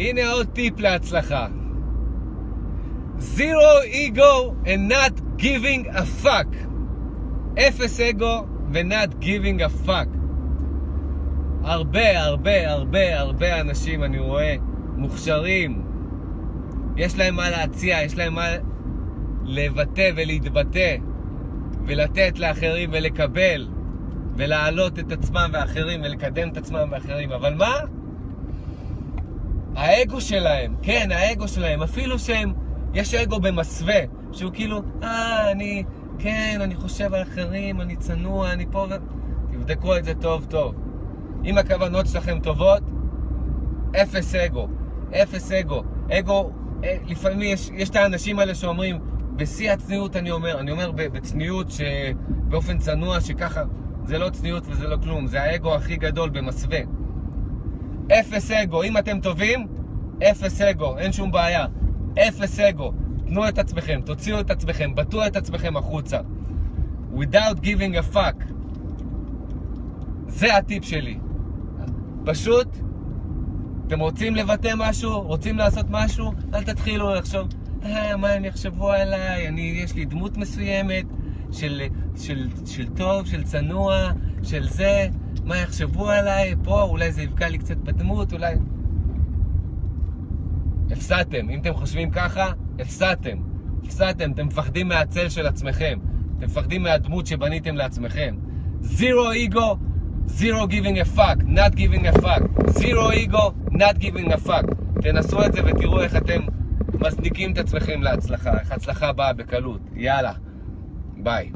הנה עוד טיפ להצלחה. Zero ego and not giving a fuck. אפס אגו ו-not giving a fuck. הרבה, הרבה, הרבה, הרבה אנשים אני רואה מוכשרים. יש להם מה להציע, יש להם מה לבטא ולהתבטא ולתת לאחרים ולקבל ולהעלות את עצמם ואחרים ולקדם את עצמם ואחרים. אבל מה? האגו שלהם, כן, האגו שלהם, אפילו שהם, יש אגו במסווה, שהוא כאילו, אה, אני, כן, אני חושב על אחרים, אני צנוע, אני פה. תבדקו את זה טוב טוב. אם הכוונות שלכם טובות, אפס אגו, אפס אגו. אגו, אה, לפעמים יש, יש את האנשים האלה שאומרים, בשיא הצניעות אני אומר, אני אומר בצניעות שבאופן צנוע שככה, זה לא צניעות וזה לא כלום, זה האגו הכי גדול במסווה. אפס אגו, אם אתם טובים, אפס אגו, אין שום בעיה. אפס אגו, תנו את עצמכם, תוציאו את עצמכם, בטאו את עצמכם החוצה. without giving a fuck. זה הטיפ שלי. פשוט, אתם רוצים לבטא משהו, רוצים לעשות משהו, אל תתחילו לחשוב, אה, מה הם יחשבו עליי, אני, יש לי דמות מסוימת של, של, של טוב, של צנוע, של זה, מה יחשבו עליי, פה אולי זה יבקע לי קצת בדמות, אולי... הפסדתם. אם אתם חושבים ככה, הפסדתם. הפסדתם, אתם מפחדים מהצל של עצמכם. אתם מפחדים מהדמות שבניתם לעצמכם. Zero ego, zero giving a fuck, not giving a fuck. Zero ego, not giving a fuck. תנסו את זה ותראו איך אתם מזניקים את עצמכם להצלחה, איך ההצלחה באה בקלות. יאללה, Bye.